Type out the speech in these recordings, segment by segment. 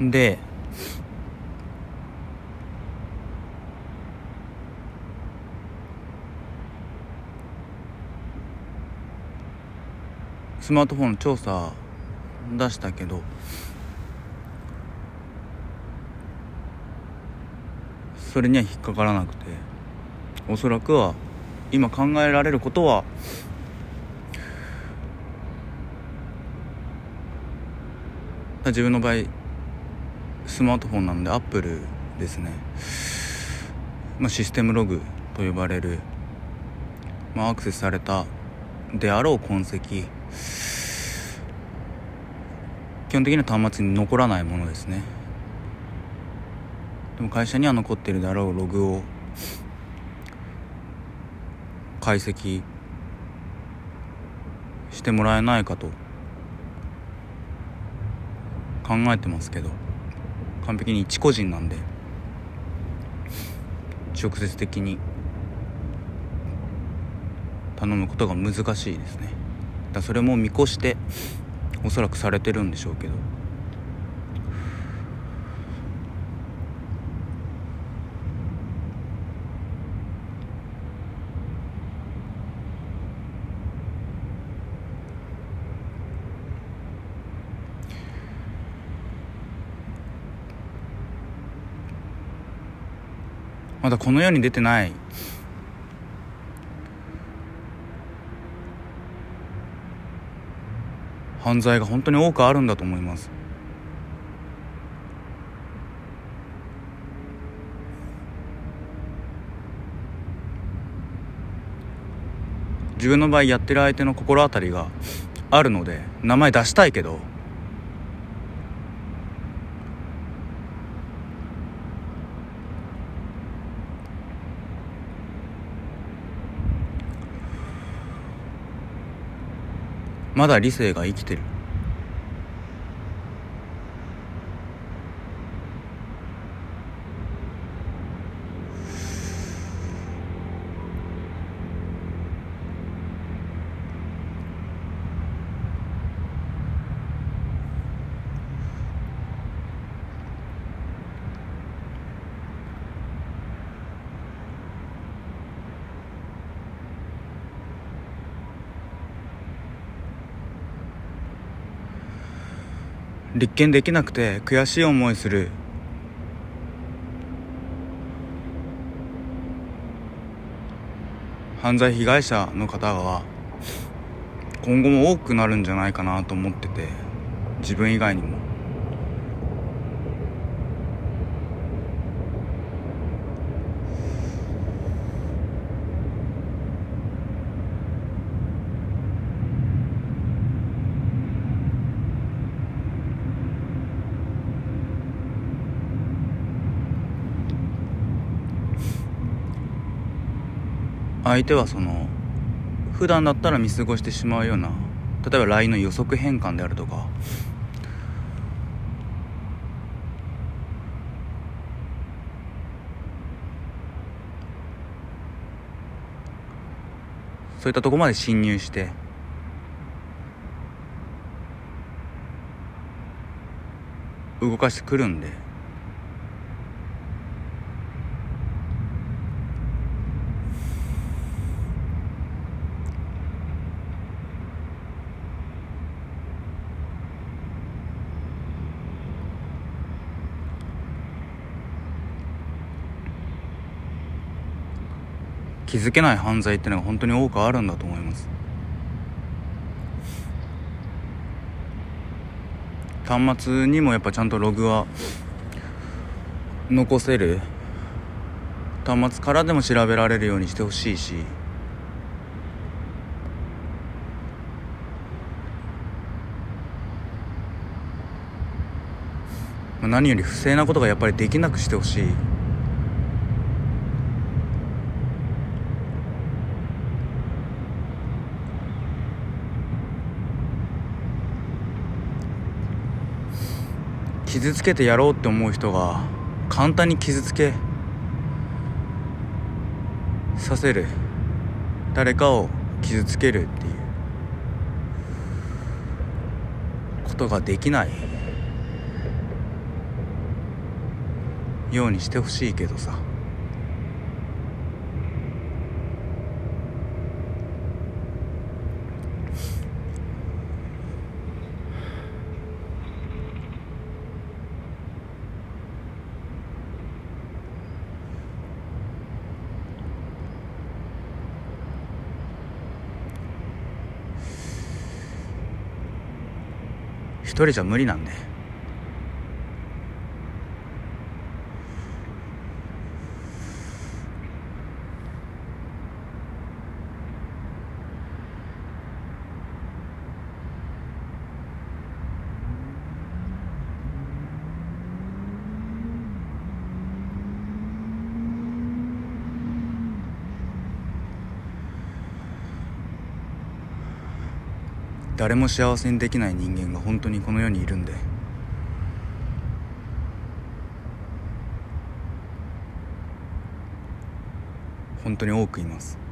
でスマートフォンの調査出したけどそれには引っかからなくておそらくは今考えられることは自分の場合スマートフォンなのでアップルですね、まあ、システムログと呼ばれる、まあ、アクセスされたであろう痕跡。基本的には端末に残らないものですね。でも会社には残っているであろうログを解析してもらえないかと考えてますけど。完璧に一個人なんで。直接的に。頼むことが難しいですね。だそれも見越しておそらくされてるんでしょうけど。まだこの世に出てない。犯罪が本当に多くあるんだと思います。自分の場合やってる相手の心当たりがあるので名前出したいけどまだ理性が生きてる。立件できなくて悔しい思いする。犯罪被害者の方は今後も多くなるんじゃないかなと思ってて自分以外にも。相手はその普段だったら見過ごしてしまうような例えば LINE の予測変換であるとか。そういったとこまで侵入して。動かしてくるんで。気づけない犯罪っていうのが本当に多くあるんだと思います。端末にもやっぱちゃんとログは残せる。端末からでも調べられるようにしてほしいし。何より不正なことがやっぱりできなくしてほしい。傷つけてやろうって思う人が簡単に傷つけさせる。誰かを傷つけるっていう。ことができない。ようにしてほしいけどさ。一人じゃ無理なんで。誰も幸せにできない人間が本当にこの世にいるんで。本当に多くいます。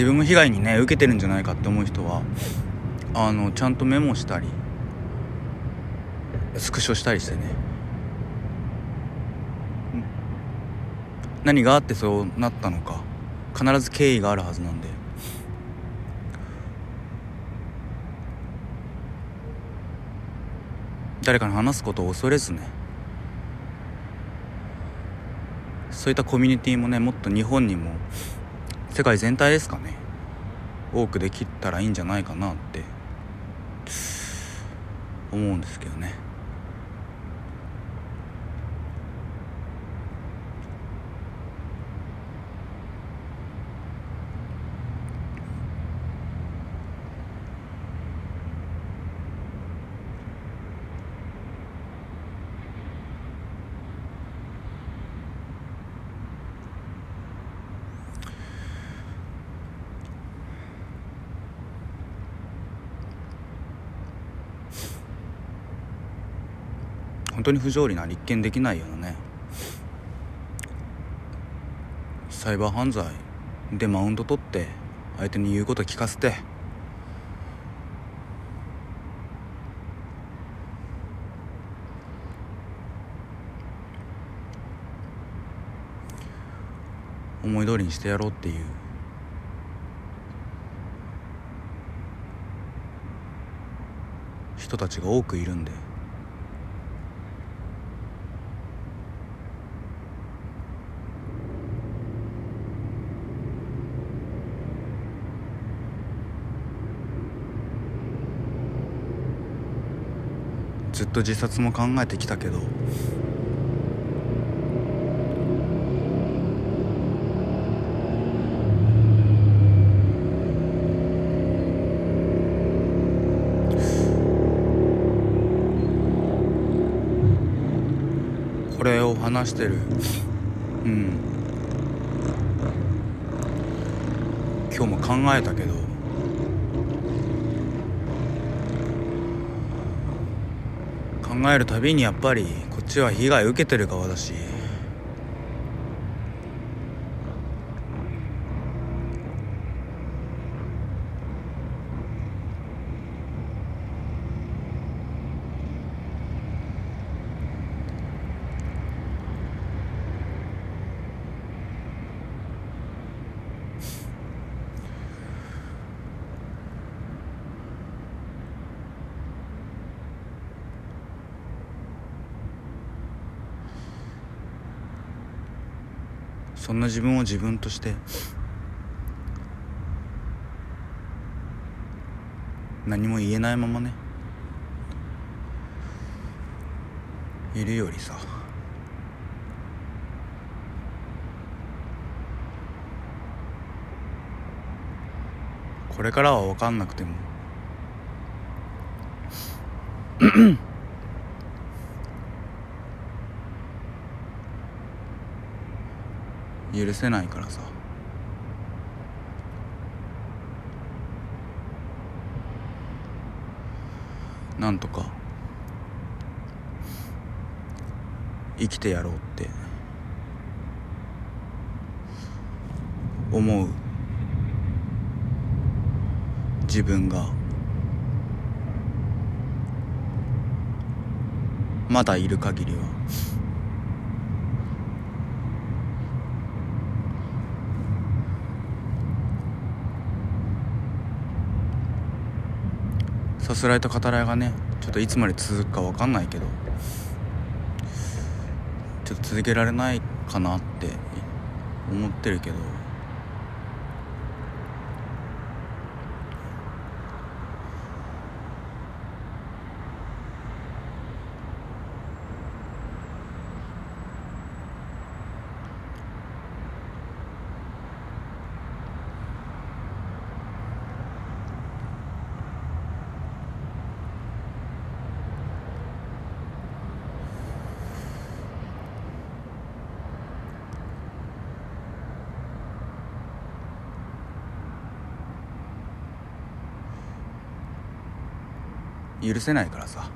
自分も被害にね受けてるんじゃないかって思う人はあのちゃんとメモしたりスクショしたりしてね。何があってそうなったのか必ず経緯があるはずなんで。誰かに話すことを恐れずねそういったコミュニティもねもっと日本にも世界全体ですかね。多くできたらいいんじゃないかなって思うんですけどね。本当に不条理な立件できないようなねサイバー犯罪でマウント取って相手に言うこと聞かせて思い通りにしてやろうっていう人たちが多くいるんで。ずっと自殺も考えてきたけど。これを話してる。うん。今日も考えたけど。考えるたびにやっぱりこっちは被害受けてる側だし。そんな自分を自分として何も言えないままねいるよりさこれからは分かんなくても許せないからさ。なんとか生きてやろうって。思う。自分が。まだいる限りは。さすらいと語らいがねちょっといつまで続くか分かんないけどちょっと続けられないかなって思ってるけど。許せないからさ。